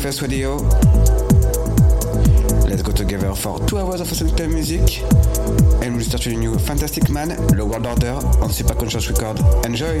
FS Radio. Let's go together for two hours of essential music and we'll start with a new Fantastic Man, Low World Order on Super Conscious Record. Enjoy!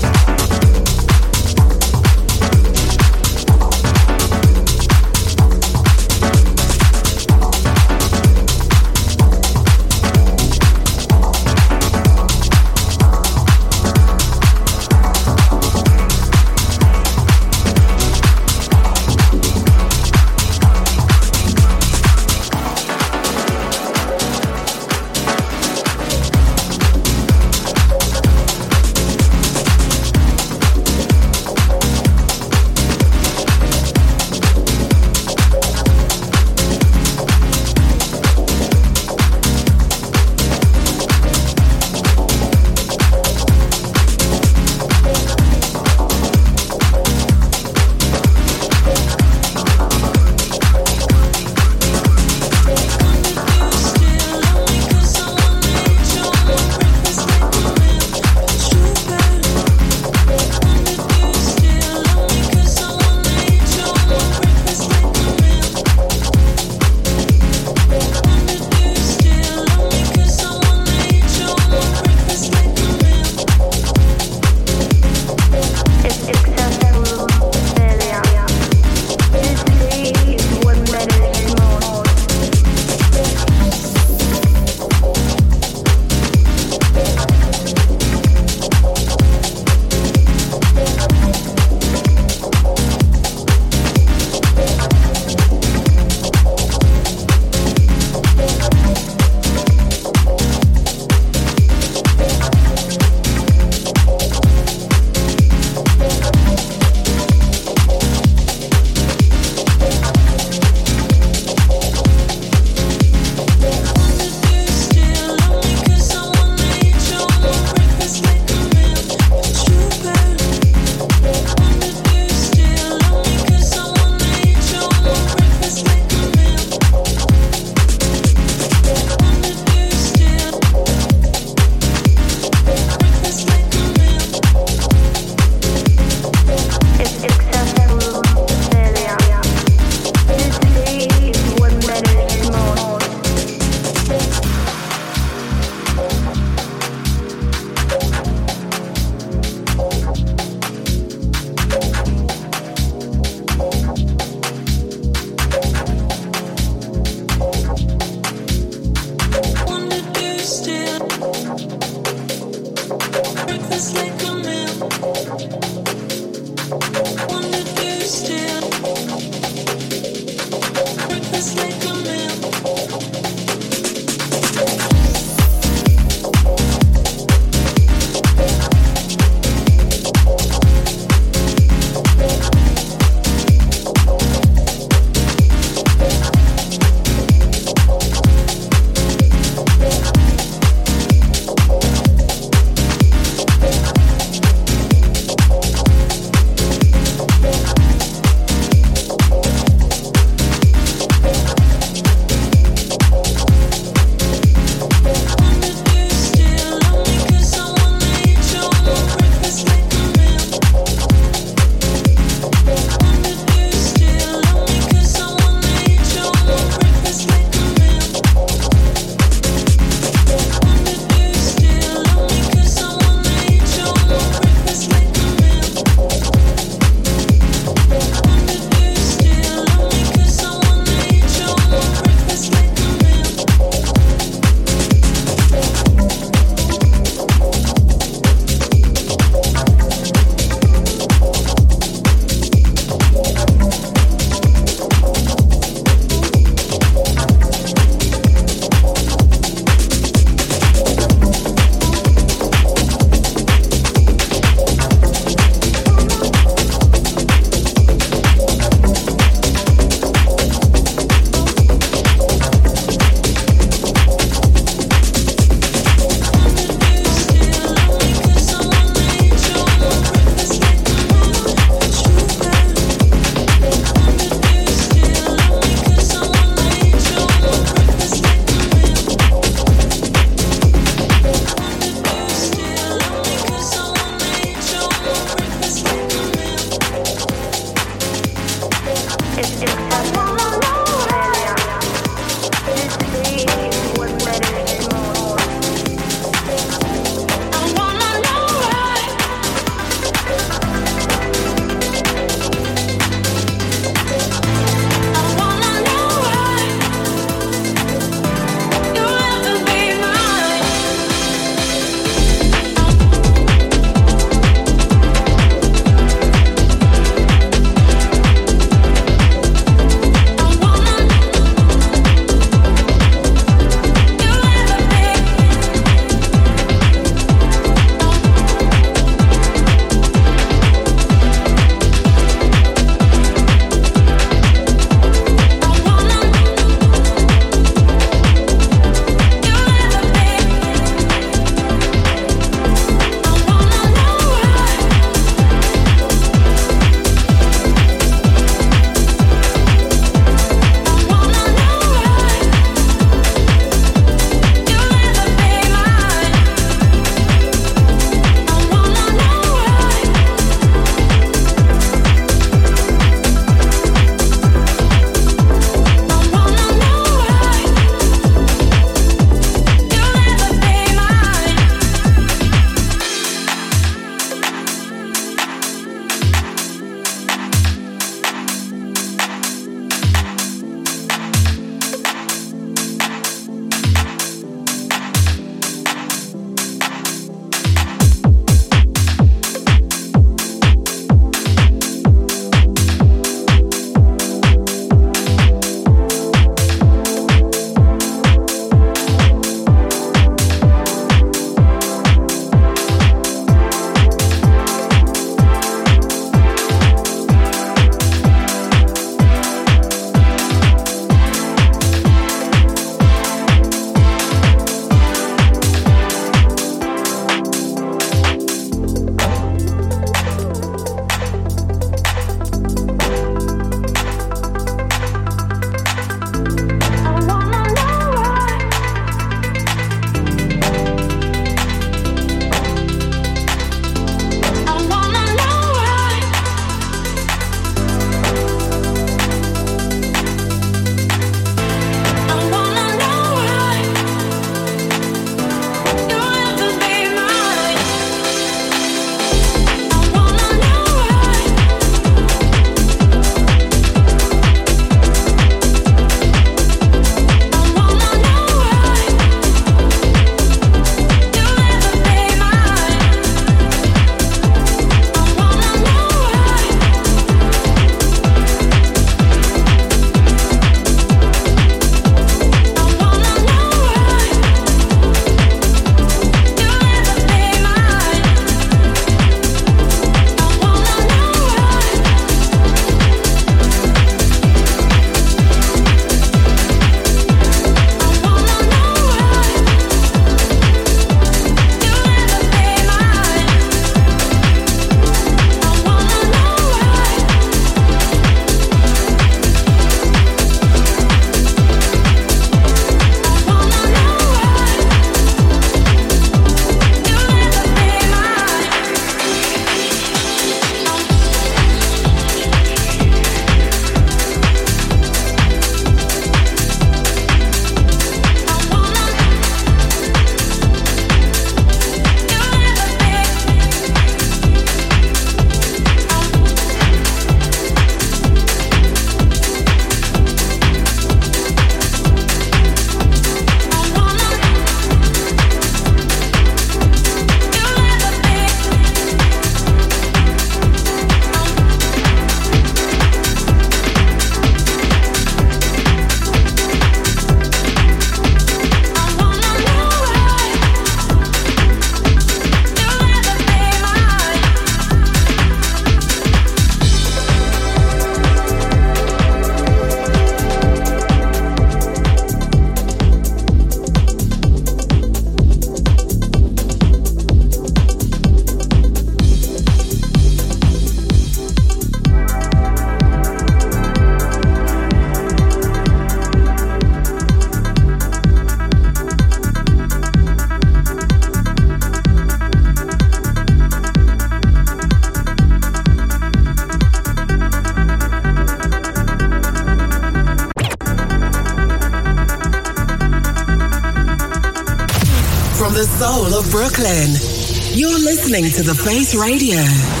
You're listening to The Face Radio.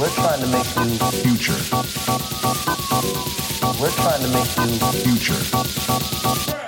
We're trying to make you future. We're trying to make you future.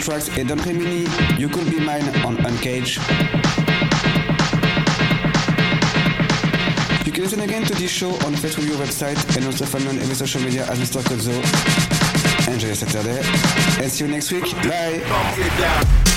Tracks et Don Remini. You could be mine on Uncage. You can listen again to this show on Facebook Radio website and also find me on every social media as Mr. Kozo. Enjoy Saturday and see you next week. Bye.